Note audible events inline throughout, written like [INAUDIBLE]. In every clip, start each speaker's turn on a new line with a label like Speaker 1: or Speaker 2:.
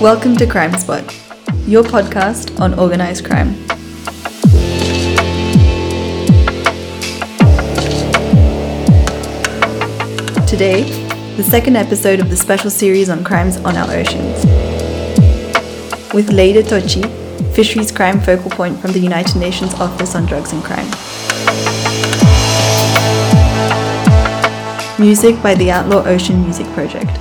Speaker 1: Welcome to Crime Spot, your podcast on organized crime. Today, the second episode of the special series on crimes on our oceans. With Leida Tocci, fisheries crime focal point from the United Nations Office on Drugs and Crime. Music by the Outlaw Ocean Music Project.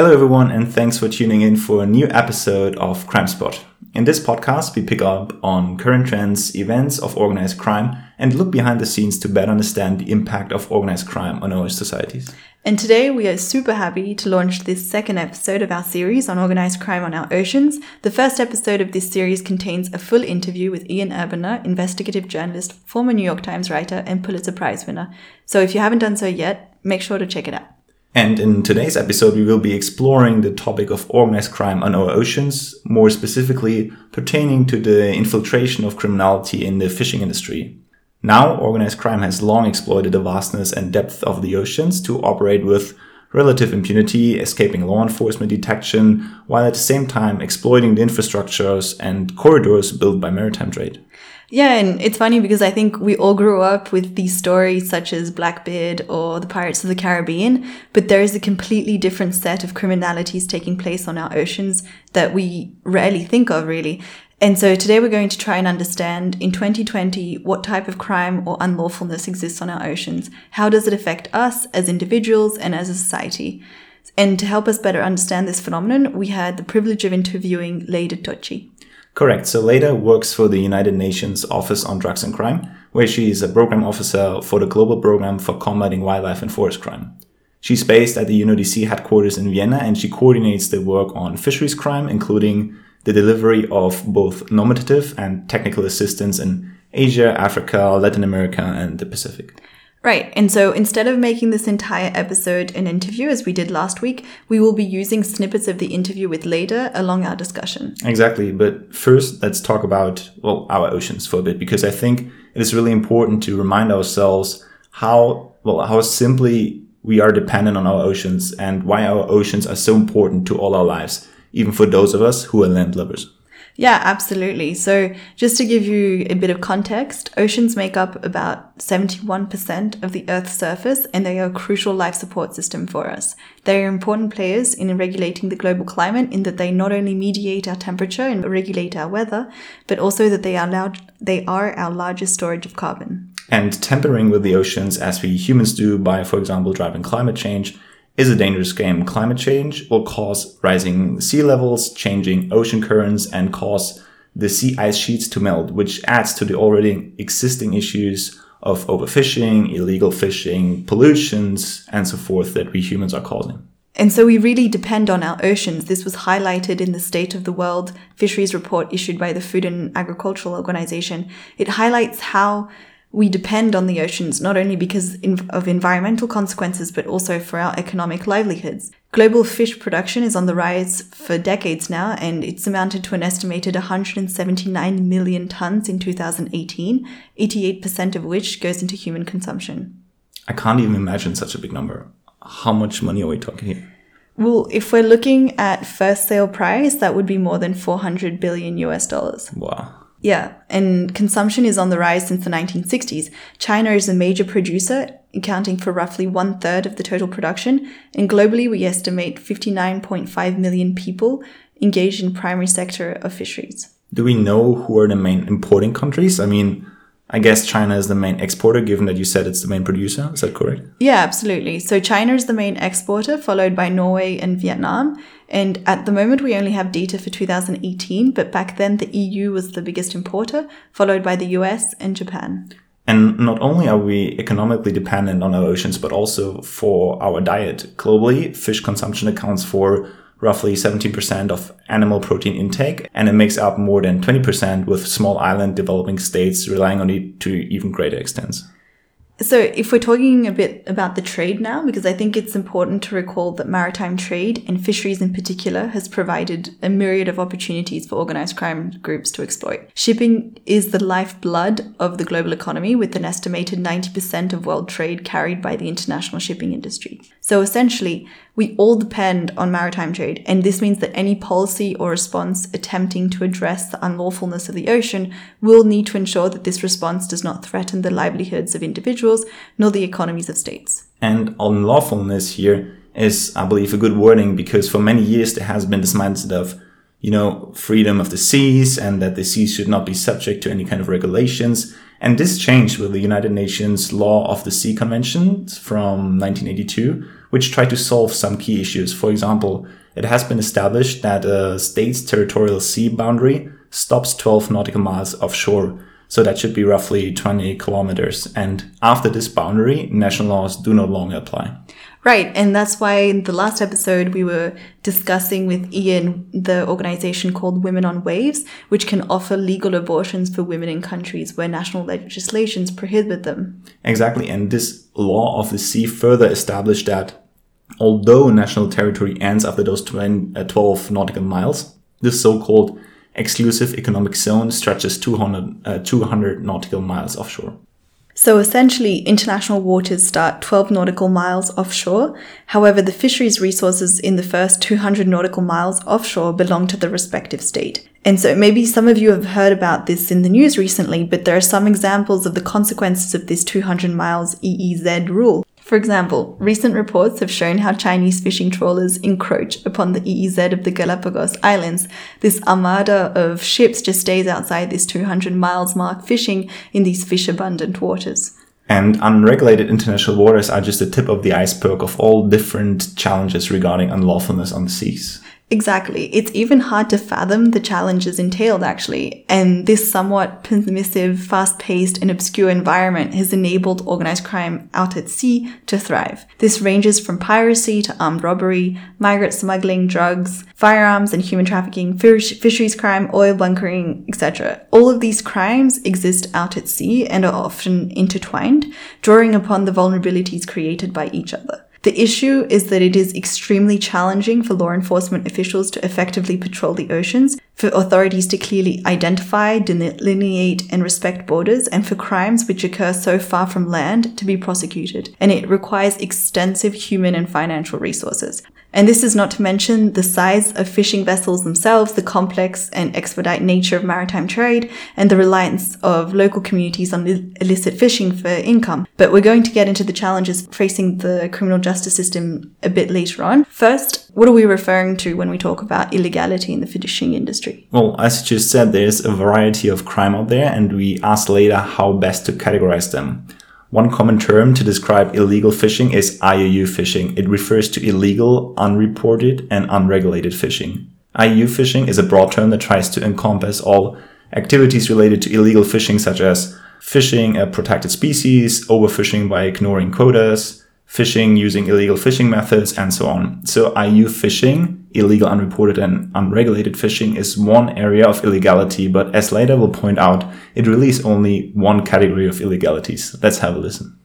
Speaker 2: Hello, everyone, and thanks for tuning in for a new episode of Crime Spot. In this podcast, we pick up on current trends, events of organized crime, and look behind the scenes to better understand the impact of organized crime on our societies.
Speaker 1: And today we are super happy to launch this second episode of our series on organized crime on our oceans. The first episode of this series contains a full interview with Ian Urbina, investigative journalist, former New York Times writer, and Pulitzer Prize winner. So if you haven't done so yet, make sure to check it out.
Speaker 2: And in today's episode, we will be exploring the topic of organized crime on our oceans, more specifically pertaining to the infiltration of criminality in the fishing industry. Now, organized crime has long exploited the vastness and depth of the oceans to operate with relative impunity, escaping law enforcement detection, while at the same time exploiting the infrastructures and corridors built by maritime trade.
Speaker 1: Yeah, and it's funny because I think we all grew up with these stories such as Blackbeard or the Pirates of the Caribbean, but there is a completely different set of criminalities taking place on our oceans that we rarely think of, really. And so today we're going to try and understand in 2020 what type of crime or unlawfulness exists on our oceans. How does it affect us as individuals and as a society? And to help us better understand this phenomenon, we had the privilege of interviewing Leida Tocci.
Speaker 2: Correct. So Leida works for the United Nations Office on Drugs and Crime, where she is a program officer for the Global Program for Combating Wildlife and Forest Crime. She's based at the UNODC headquarters in Vienna and she coordinates the work on fisheries crime, including the delivery of both normative and technical assistance in Asia, Africa, Latin America, and the Pacific.
Speaker 1: Right. And so instead of making this entire episode an interview as we did last week, we will be using snippets of the interview with Leida along our discussion.
Speaker 2: Exactly. But first, let's talk about, well, our oceans for a bit, because I think it is really important to remind ourselves how, well, how simply we are dependent on our oceans and why our oceans are so important to all our lives, even for those of us who are landlubbers.
Speaker 1: Yeah, absolutely. So, just to give you a bit of context, oceans make up about 71% of the Earth's surface and they are a crucial life support system for us. They are important players in regulating the global climate in that they not only mediate our temperature and regulate our weather, but also that they are, they are our largest storage of carbon.
Speaker 2: And tampering with the oceans, as we humans do by, for example, driving climate change, is a dangerous game. Climate change will cause rising sea levels, changing ocean currents, and cause the sea ice sheets to melt, which adds to the already existing issues of overfishing, illegal fishing, pollutions, and so forth that we humans are causing.
Speaker 1: And so we really depend on our oceans. This was highlighted in the State of the World Fisheries Report issued by the Food and Agricultural Organization. It highlights how we depend on the oceans not only because of environmental consequences, but also for our economic livelihoods. Global fish production is on the rise for decades now, and it's amounted to an estimated 179 million tons in 2018, 88% of which goes into human consumption.
Speaker 2: I can't even imagine such a big number. How much money are we talking here?
Speaker 1: Well, if we're looking at first sale price, that would be more than 400 billion US dollars.
Speaker 2: Wow.
Speaker 1: Yeah, and consumption is on the rise since the 1960s. China is a major producer, accounting for roughly one third of the total production, and globally we estimate 59.5 million people engaged in primary sector of fisheries.
Speaker 2: Do we know who are the main importing countries? I mean, I guess China is the main exporter, given that you said it's the main producer. Is that correct?
Speaker 1: Yeah, absolutely. So China is the main exporter, followed by Norway and Vietnam. And at the moment, we only have data for 2018, but back then the EU was the biggest importer, followed by the US and Japan.
Speaker 2: And not only are we economically dependent on our oceans, but also for our diet. Globally, fish consumption accounts for roughly 17% of animal protein intake, and it makes up more than 20% with small island developing states relying on it to even greater extents.
Speaker 1: So, if we're talking a bit about the trade now, because I think it's important to recall that maritime trade and fisheries in particular has provided a myriad of opportunities for organized crime groups to exploit. Shipping is the lifeblood of the global economy, with an estimated 90% of world trade carried by the international shipping industry. So, essentially, we all depend on maritime trade, and this means that any policy or response attempting to address the unlawfulness of the ocean will need to ensure that this response does not threaten the livelihoods of individuals nor the economies of states.
Speaker 2: And unlawfulness here is, I believe, a good wording because for many years there has been this mindset of, you know, freedom of the seas and that the seas should not be subject to any kind of regulations. And this changed with the United Nations Law of the Sea Convention from 1982 which try to solve some key issues. For example, it has been established that a state's territorial sea boundary stops 12 nautical miles offshore. So that should be roughly 20 kilometers. And after this boundary, national laws do no longer apply.
Speaker 1: Right. And that's why in the last episode we were discussing with Ian the organization called Women on Waves, which can offer legal abortions for women in countries where national legislations prohibit them.
Speaker 2: Exactly. And this law of the sea further established that although national territory ends after those 20, uh, 12 nautical miles, this so-called exclusive economic zone stretches 200, uh, 200 nautical miles offshore.
Speaker 1: So essentially, international waters start 12 nautical miles offshore. However, the fisheries resources in the first 200 nautical miles offshore belong to the respective state. And so maybe some of you have heard about this in the news recently, but there are some examples of the consequences of this 200 miles EEZ rule. For example, recent reports have shown how Chinese fishing trawlers encroach upon the EEZ of the Galapagos Islands. This armada of ships just stays outside this 200 miles mark fishing in these fish abundant waters.
Speaker 2: And unregulated international waters are just the tip of the iceberg of all different challenges regarding unlawfulness on the seas.
Speaker 1: Exactly. It's even hard to fathom the challenges entailed, actually. And this somewhat permissive, fast paced, and obscure environment has enabled organized crime out at sea to thrive. This ranges from piracy to armed robbery, migrant smuggling, drugs, firearms and human trafficking, fish- fisheries crime, oil bunkering, etc. All of these crimes exist out at sea and are often intertwined, drawing upon the vulnerabilities created by each other. The issue is that it is extremely challenging for law enforcement officials to effectively patrol the oceans, for authorities to clearly identify, delineate, and respect borders, and for crimes which occur so far from land to be prosecuted. And it requires extensive human and financial resources. And this is not to mention the size of fishing vessels themselves, the complex and expedite nature of maritime trade, and the reliance of local communities on illicit fishing for income. But we're going to get into the challenges facing the criminal justice system a bit Leida on. First, what are we referring to when we talk about illegality in the fishing industry?
Speaker 2: Well, as you just said, there's a variety of crime out there, and we asked later how best to categorize them. One common term to describe illegal fishing is IUU fishing. It refers to illegal, unreported, and unregulated fishing. IUU fishing is a broad term that tries to encompass all activities related to illegal fishing, such as fishing a protected species, overfishing by ignoring quotas, fishing using illegal fishing methods, and so on. So IUU fishing, illegal unreported and unregulated fishing, is one area of illegality, but as Leida will point out, it really is only one category of illegalities. Let's have a listen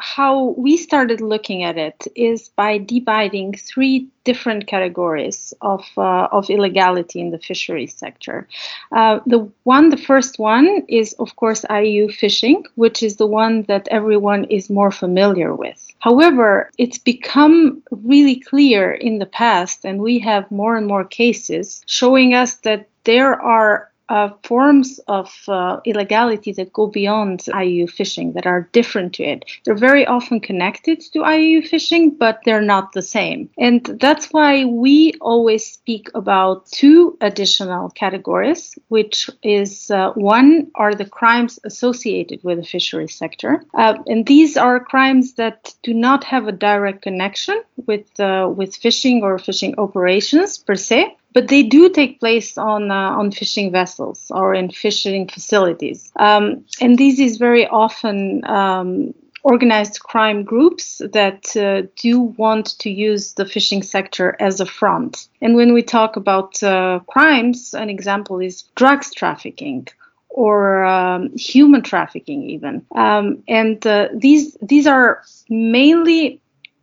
Speaker 3: how we started looking at it is by dividing three different categories of, uh, of illegality in the fisheries sector. Uh, the one, the first one is, of course, IUU fishing, which is the one that everyone is more familiar with. However, it's become really clear in the past, and we have more and more cases showing us that there are uh, forms of uh, illegality that go beyond IUU fishing that are different to it. They're very often connected to IUU fishing, but they're not the same. And that's why we always speak about two additional categories, which is uh, one are the crimes associated with the fishery sector. Uh, and these are crimes that do not have a direct connection with, uh, with fishing or fishing operations per se, but they do take place on uh, on fishing vessels or in fishing facilities, um, and this is very often. Um, organized crime groups that uh, do want to use the fishing sector as a front. And when we talk about uh, crimes, an example is drugs trafficking or um, human trafficking even um, and uh, these these are mainly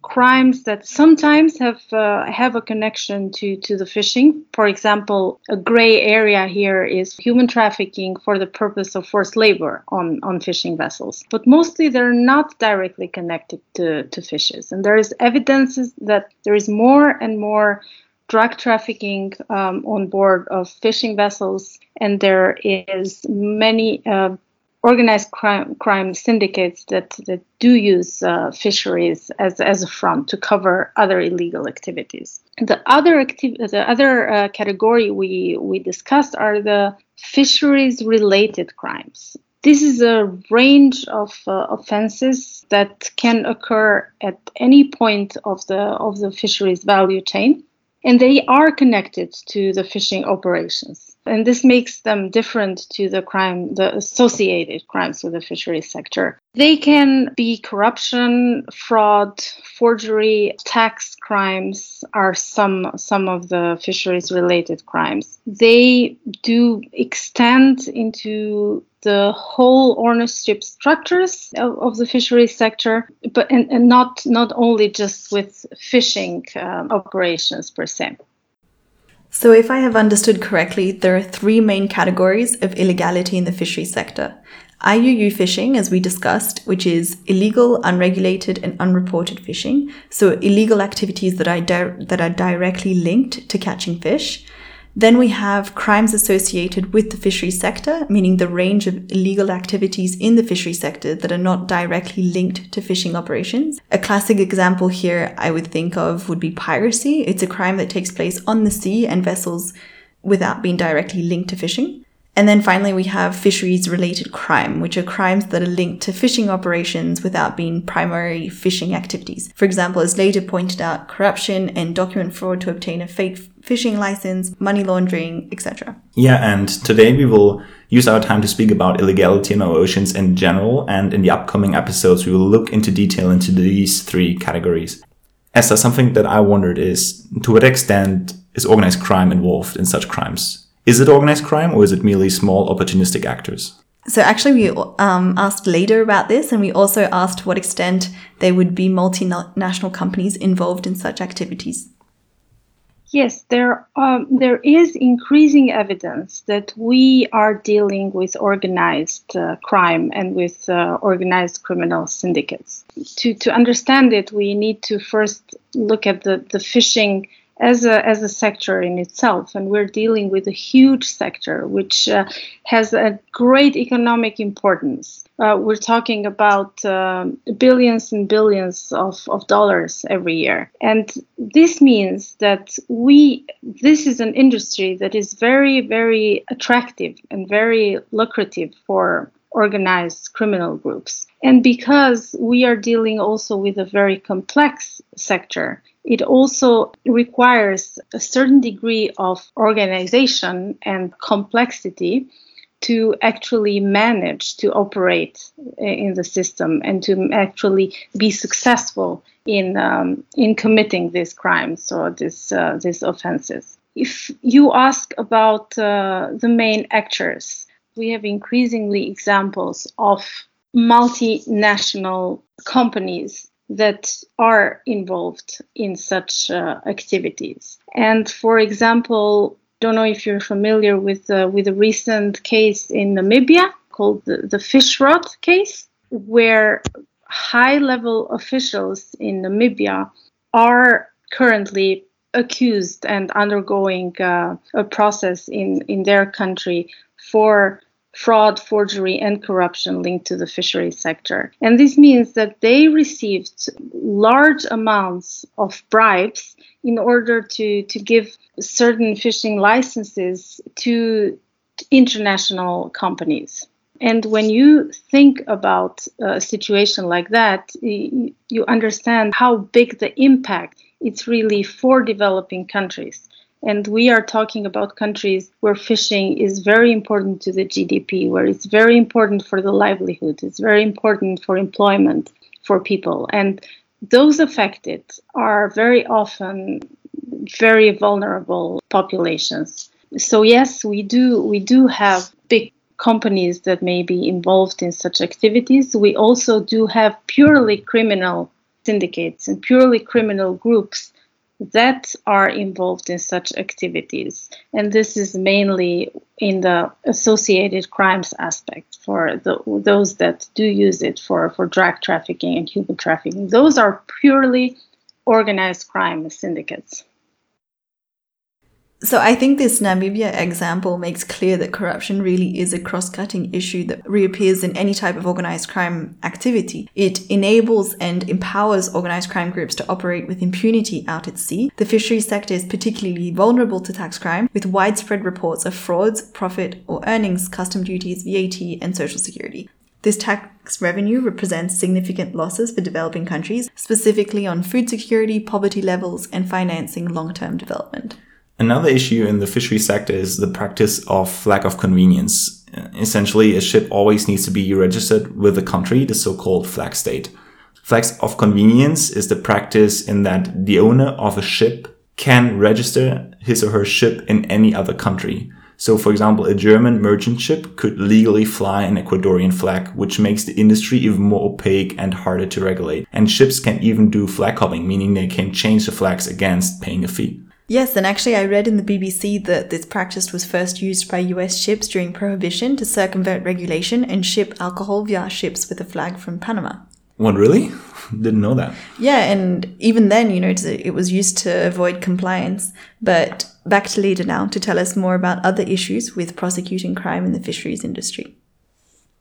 Speaker 3: crimes that sometimes have uh, have a connection to to the fishing. For example, a gray area here is human trafficking for the purpose of forced labor on on fishing vessels. But mostly they're not directly connected to to fishes, and there is evidence that there is more and more drug trafficking um, on board of fishing vessels, and there is many uh, organized crime, crime syndicates that, that do use uh, fisheries as, as a front to cover other illegal activities. The other acti- the other uh, category we, we discussed are the fisheries related crimes. This is a range of uh, offenses that can occur at any point of the of the fisheries value chain, and they are connected to the fishing operations and this makes them different to the crime, the associated crimes with the fisheries sector. They can be corruption, fraud, forgery, tax crimes are some some of the fisheries related crimes. They do extend into the whole ownership structures of, of the fisheries sector, but and, and, not not only just with fishing um, operations per se.
Speaker 1: So, if I have understood correctly, there are three main categories of illegality in the fishery sector. IUU fishing, as we discussed, which is illegal, unregulated, and unreported fishing. So, illegal activities that are, di- that are directly linked to catching fish. Then we have crimes associated with the fishery sector, meaning the range of illegal activities in the fishery sector that are not directly linked to fishing operations. A classic example here I would think of would be piracy. It's a crime that takes place on the sea and vessels without being directly linked to fishing. And then finally, we have fisheries related crime, which are crimes that are linked to fishing operations without being primary fishing activities. For example, as Leida pointed out, corruption and document fraud to obtain a fake fishing license, money laundering, etc.
Speaker 2: Yeah, and today we will use our time to speak about illegality in our oceans in general, and in the upcoming episodes, we will look into detail into these three categories. Esther, something that I wondered is to what extent is organized crime involved in such crimes? Is it organized crime or is it merely small opportunistic actors?
Speaker 1: So actually, we um, asked Leida about this, and we also asked what extent there would be multinational companies involved in such activities.
Speaker 3: Yes, there um, there is increasing evidence that we are dealing with organized uh, crime and with uh, organized criminal syndicates. To to understand it, we need to first look at the the fishing as a, as a sector in itself. And we're dealing with a huge sector which uh, has a great economic importance. Uh, we're talking about uh, billions and billions of, of dollars every year. And this means that we, this is an industry that is very, very attractive and very lucrative for organized criminal groups. And because we are dealing also with a very complex sector, it also requires a certain degree of organization and complexity to actually manage to operate in the system and to actually be successful in um, in committing these crimes or this uh, these offenses. If you ask about uh, the main actors, we have increasingly examples of multinational companies that are involved in such uh, activities. And for example, don't know if you're familiar with uh, with a recent case in Namibia called the, the Fishrot case, where high level officials in Namibia are currently accused and undergoing uh, a process in, in their country for fraud, forgery, and corruption linked to the fisheries sector. And this means that they received large amounts of bribes in order to, to give certain fishing licenses to international companies. And when you think about a situation like that, you understand how big the impact it's really for developing countries. And we are talking about countries where fishing is very important to the GDP, where it's very important for the livelihood, it's very important for employment for people. And those affected are very often very vulnerable populations. So yes, we do we do have big companies that may be involved in such activities. We also do have purely criminal syndicates and purely criminal groups that are involved in such activities. And this is mainly in the associated crimes aspect for the, those that do use it for, for drug trafficking and human trafficking. Those are purely organized crime syndicates.
Speaker 1: So I think this Namibia example makes clear that corruption really is a cross-cutting issue that reappears in any type of organized crime activity. It enables and empowers organized crime groups to operate with impunity out at sea. The fisheries sector is particularly vulnerable to tax crime, with widespread reports of frauds, profit or earnings, custom duties, VAT, and social security. This tax revenue represents significant losses for developing countries, specifically on food security, poverty levels, and financing long-term development.
Speaker 2: Another issue in the fishery sector is the practice of flags of convenience. Essentially, a ship always needs to be registered with the country, the so-called flag state. Flags of convenience is the practice in that the owner of a ship can register his or her ship in any other country. So, for example, a German merchant ship could legally fly an Ecuadorian flag, which makes the industry even more opaque and harder to regulate. And ships can even do flag hopping, meaning they can change the flags against paying a fee.
Speaker 1: Yes, and actually, I read in the BBC that this practice was first used by US ships during Prohibition to circumvent regulation and ship alcohol via ships with a flag from Panama.
Speaker 2: What, really? [LAUGHS] Didn't know that.
Speaker 1: Yeah, and even then, you know, it was used to avoid compliance. But back to Leda now to tell us more about other issues with prosecuting crime in the fisheries industry.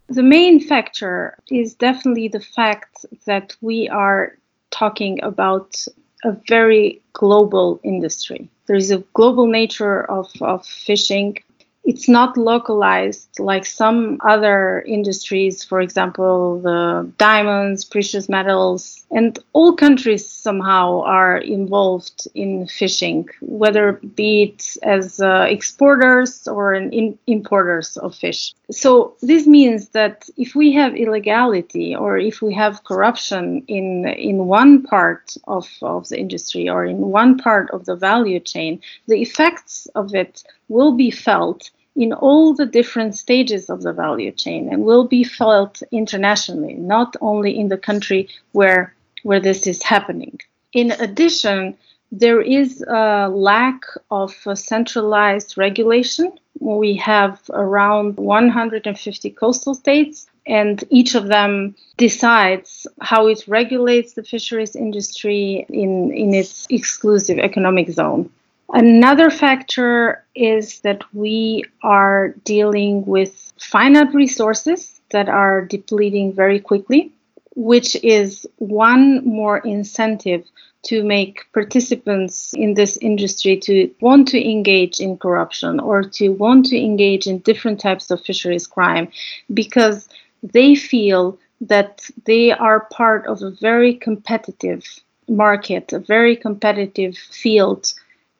Speaker 3: The main factor is definitely the fact that we are talking about a very global industry. There is a global nature of, of fishing it's not localized like some other industries, for example, the diamonds, precious metals, and all countries somehow are involved in fishing, whether be it as uh, exporters or in importers of fish. So this means that if we have illegality or if we have corruption in in one part of, of the industry or in one part of the value chain, the effects of it will be felt in all the different stages of the value chain and will be felt internationally, not only in the country where, where this is happening. In addition, there is a lack of centralized regulation. We have around 150 coastal states, and each of them decides how it regulates the fisheries industry in, in its exclusive economic zone. Another factor is that we are dealing with finite resources that are depleting very quickly, which is one more incentive to make participants in this industry to want to engage in corruption or to want to engage in different types of fisheries crime because they feel that they are part of a very competitive market, a very competitive field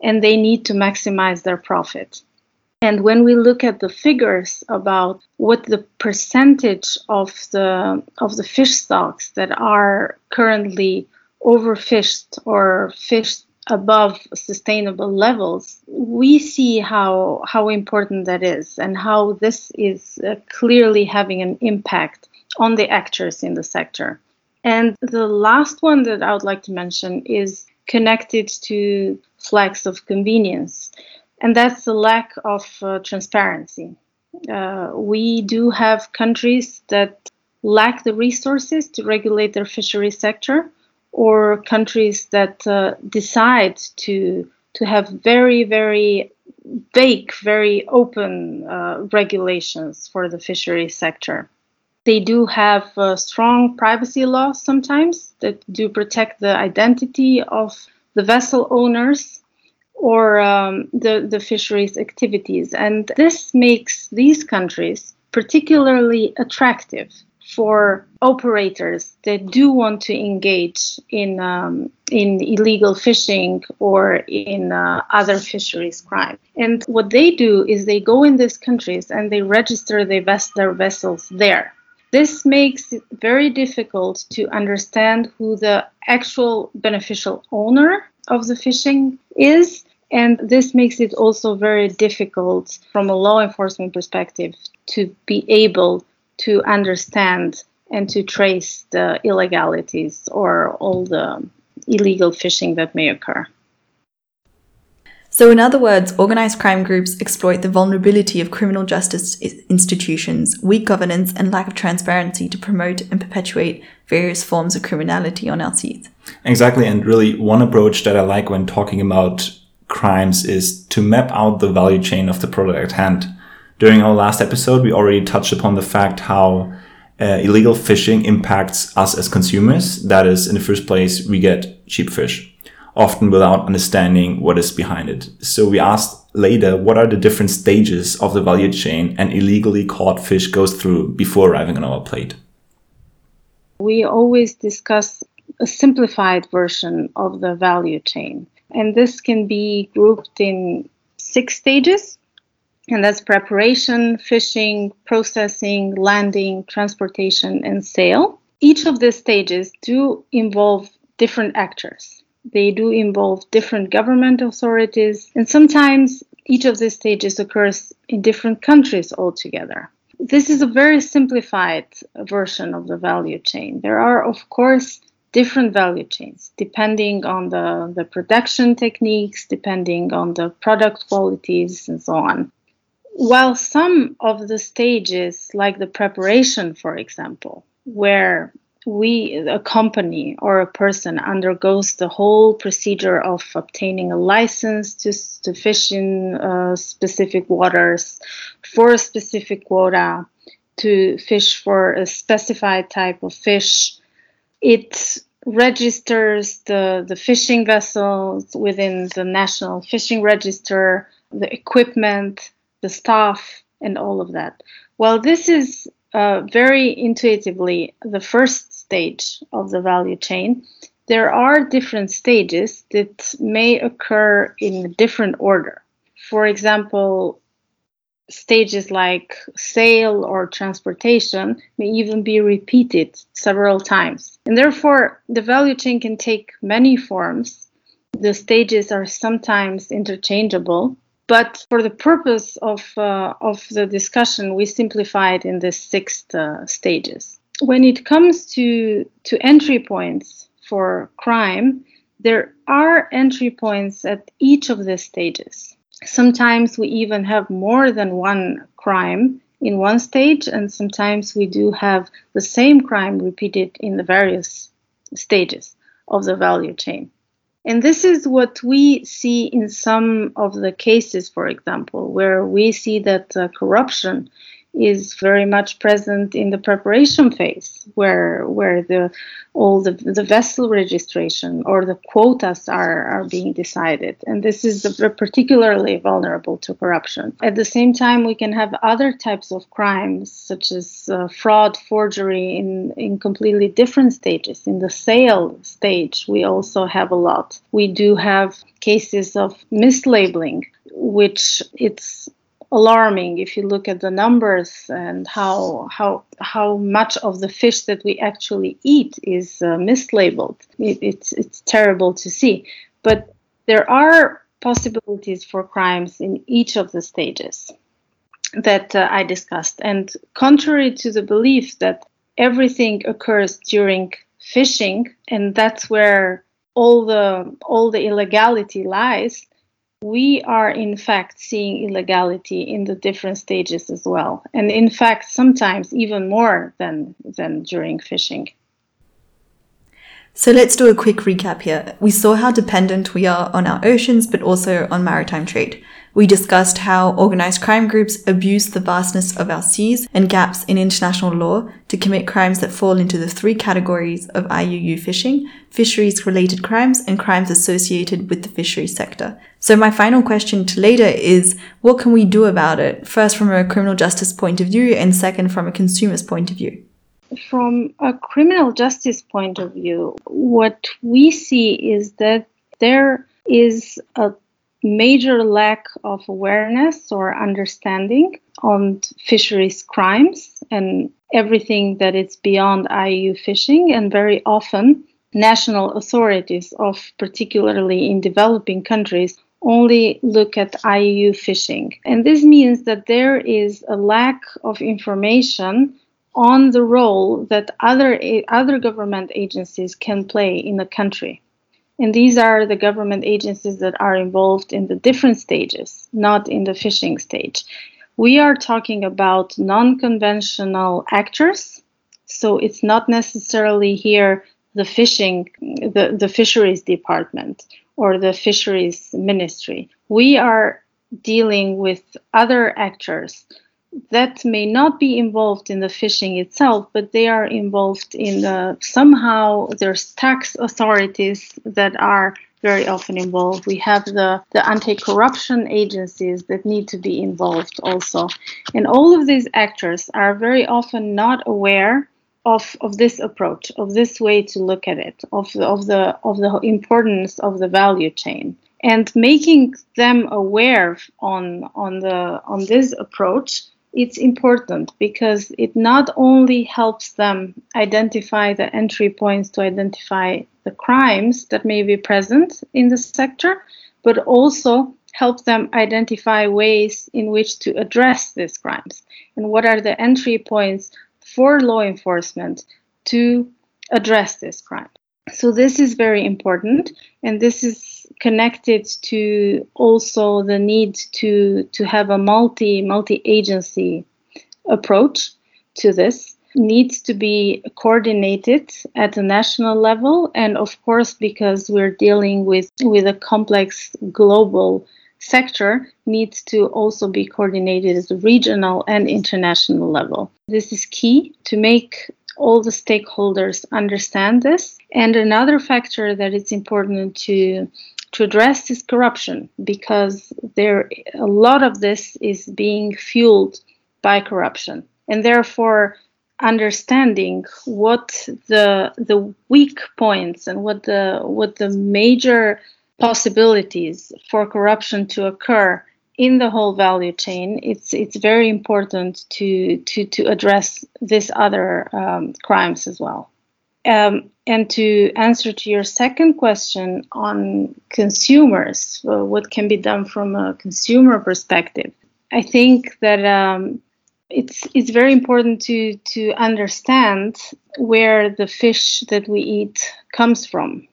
Speaker 3: and they need to maximize their profit. And when we look at the figures about what the percentage of the of the fish stocks that are currently overfished or fished above sustainable levels, we see how how important that is and how this is uh, clearly having an impact on the actors in the sector. And the last one that I would like to mention is connected to flags of convenience, and that's the lack of uh, transparency. Uh, we do have countries that lack the resources to regulate their fishery sector, or countries that uh, decide to to have very very vague, very open uh, regulations for the fishery sector. They do have uh, strong privacy laws sometimes that do protect the identity of the vessel owners or um, the, the fisheries activities. And this makes these countries particularly attractive for operators that do want to engage in um, in illegal fishing or in uh, other fisheries crime. And what they do is they go in these countries and they register their, ves- their vessels there. This makes it very difficult to understand who the actual beneficial owner of the fishing is. And this makes it also very difficult from a law enforcement perspective to be able to understand and to trace the illegalities or all the illegal fishing that may occur.
Speaker 1: So, in other words, organized crime groups exploit the vulnerability of criminal justice institutions, weak governance, and lack of transparency to promote and perpetuate various forms of criminality on our seas.
Speaker 2: Exactly, and really, one approach that I like when talking about crimes is to map out the value chain of the product at hand. During our last episode, we already touched upon the fact how uh, illegal fishing impacts us as consumers. That is, in the first place, we get cheap fish often without understanding what is behind it. So we asked Leida, what are the different stages of the value chain an illegally caught fish goes through before arriving on our plate.
Speaker 3: We always discuss a simplified version of the value chain, and this can be grouped in six stages. And that's preparation, fishing, processing, landing, transportation, and sale. Each of these stages do involve different actors. They do involve different government authorities, and sometimes each of these stages occurs in different countries altogether. This is a very simplified version of the value chain. There are, of course, different value chains depending on the, the production techniques, depending on the product qualities, and so on. While some of the stages, like the preparation, for example, where we, a company or a person, undergoes the whole procedure of obtaining a license to, to fish in uh, specific waters for a specific quota, to fish for a specified type of fish. It registers the, the fishing vessels within the National Fishing Register, the equipment, the staff, and all of that. Well, this is uh, very intuitively the first stage of the value chain, there are different stages that may occur in a different order. For example, stages like sale or transportation may even be repeated several times. And therefore, the value chain can take many forms. The stages are sometimes interchangeable, but for the purpose of, uh, of the discussion, we simplified in the six uh, stages when it comes to to entry points for crime, there are entry points at each of the stages. Sometimes we even have more than one crime in one stage, and sometimes we do have the same crime repeated in the various stages of the value chain. And this is what we see in some of the cases, for example, where we see that uh, corruption is very much present in the preparation phase where where the all the, the vessel registration or the quotas are, are being decided. And this is particularly vulnerable to corruption. At the same time we can have other types of crimes such as uh, fraud forgery in in completely different stages. In the sale stage we also have a lot. We do have cases of mislabeling which it's alarming if you look at the numbers and how how how much of the fish that we actually eat is uh, mislabeled. It, it's it's terrible to see, but there are possibilities for crimes in each of the stages that uh, I discussed. And contrary to the belief that everything occurs during fishing and that's where all the all the illegality lies we are in fact seeing illegality in the different stages as well and in fact sometimes even more than than during fishing
Speaker 1: so let's do a quick recap here. We saw how dependent we are on our oceans, but also on maritime trade. We discussed how organized crime groups abuse the vastness of our seas and gaps in international law to commit crimes that fall into the three categories of IUU fishing, fisheries related crimes, and crimes associated with the fisheries sector. So my final question to Leda is, what can we do about it? First, from a criminal justice point of view, and second, from a consumer's point of view.
Speaker 3: From a criminal justice point of view, what we see is that there is a major lack of awareness or understanding on fisheries crimes and everything that is beyond IUU fishing, and very often national authorities of particularly in developing countries only look at IUU fishing. And this means that there is a lack of information on the role that other other government agencies can play in a country. And these are the government agencies that are involved in the different stages, not in the fishing stage. We are talking about non conventional actors. So it's not necessarily here the fishing, the, the fisheries department or the fisheries ministry. We are dealing with other actors that may not be involved in the fishing itself, but they are involved in the somehow there's tax authorities that are very often involved. We have the, the anti-corruption agencies that need to be involved also. And all of these actors are very often not aware of, of this approach, of this way to look at it, of the, of the of the importance of the value chain. And making them aware on on the on this approach it's important because it not only helps them identify the entry points to identify the crimes that may be present in the sector, but also help them identify ways in which to address these crimes and what are the entry points for law enforcement to address this crime. So this is very important, and this is connected to also the need to to have a multi multi agency approach to this needs to be coordinated at the national level and of course because we're dealing with with a complex global sector needs to also be coordinated at the regional and international level this is key to make all the stakeholders understand this. And another factor that it's important to to address is corruption because there a lot of this is being fueled by corruption. And therefore understanding what the the weak points and what the what the major possibilities for corruption to occur in the whole value chain, it's it's very important to to to address these other um, crimes as well. Um, and to answer to your second question on consumers, uh, what can be done from a consumer perspective? I think that um, it's it's very important to to understand where the fish that we eat comes from,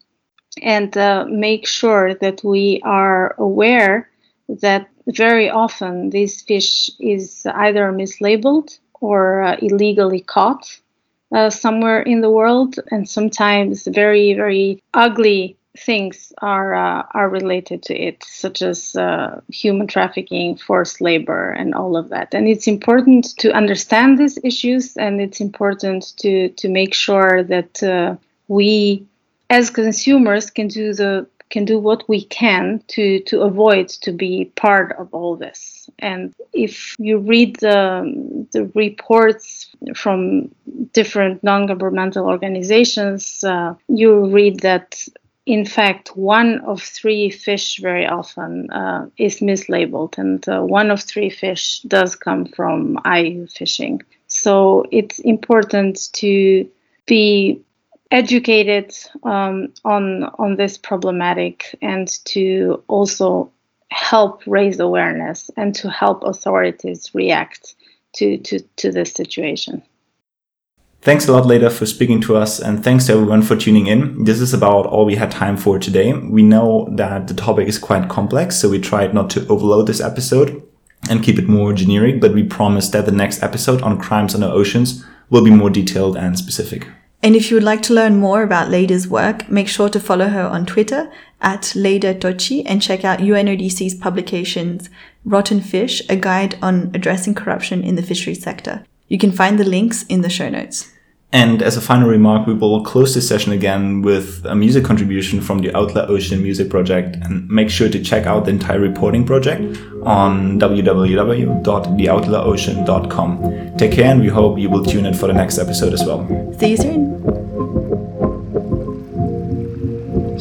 Speaker 3: and uh, make sure that we are aware that very often this fish is either mislabeled or uh, illegally caught uh, somewhere in the world, and sometimes very, very ugly things are uh, are related to it, such as uh, human trafficking, forced labor, and all of that. And it's important to understand these issues, and it's important to to make sure that uh, we, as consumers, can do the can do what we can to to avoid to be part of all this. And if you read the the reports from different non-governmental organizations, uh, you read that in fact, one of three fish very often uh, is mislabeled, and uh, one of three fish does come from IUU fishing. So it's important to be educated um, on on this problematic and to also help raise awareness and to help authorities react to to, to this situation.
Speaker 2: Thanks a lot, Leda, for speaking to us, and thanks to everyone for tuning in. This is about all we had time for today. We know that the topic is quite complex, so we tried not to overload this episode and keep it more generic, but we promise that the next episode on crimes on our oceans will be more detailed and specific.
Speaker 1: And if you would like to learn more about Leda's work, make sure to follow her on Twitter at Leda Tocci and check out UNODC's publications Rotten Fish, a guide on addressing corruption in the fisheries sector. You can find the links in the show notes.
Speaker 2: And as a final remark, we will close this session again with a music contribution from the Outlaw Ocean Music Project. And make sure to check out the entire reporting project on www.theoutlawocean.com. Take care, and we hope you will tune in for the next episode as well.
Speaker 1: See you soon.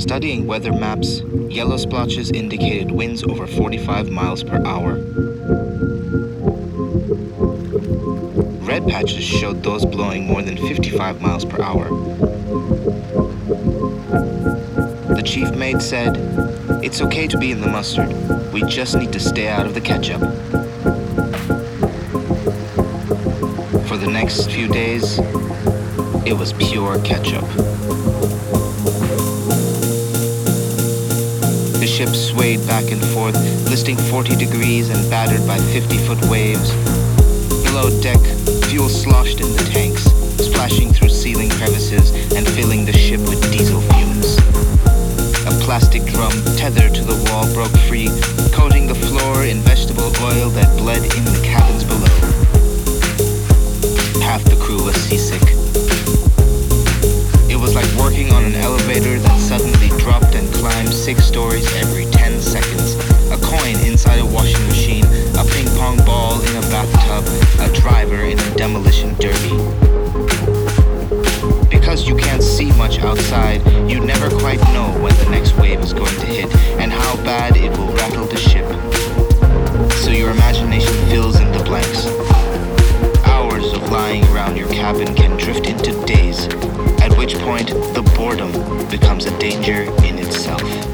Speaker 4: Studying weather maps, yellow splotches indicated winds over 45 miles per hour. Red patches showed those blowing more than 55 miles per hour. The chief mate said, It's okay to be in the mustard. We just need to stay out of the ketchup. For the next few days, it was pure ketchup. Ship swayed back and forth, listing 40 degrees and battered by 50 foot waves. Below deck, fuel sloshed in the tanks, splashing through ceiling crevices and filling the ship with diesel fumes. A plastic drum tethered to the wall broke free, coating the floor in vegetable oil that bled in the cabins below. Half the crew was seasick. Was like working on an elevator that suddenly dropped and climbed six stories every 10 seconds. A coin inside a washing machine, a ping pong ball in a bathtub, a driver in a demolition derby. Because you can't see much outside, you never quite know when the next wave is going to hit and how bad it will rattle the ship. So your imagination fills in the blanks. Hours of lying around your cabin can point, the boredom becomes a danger in itself.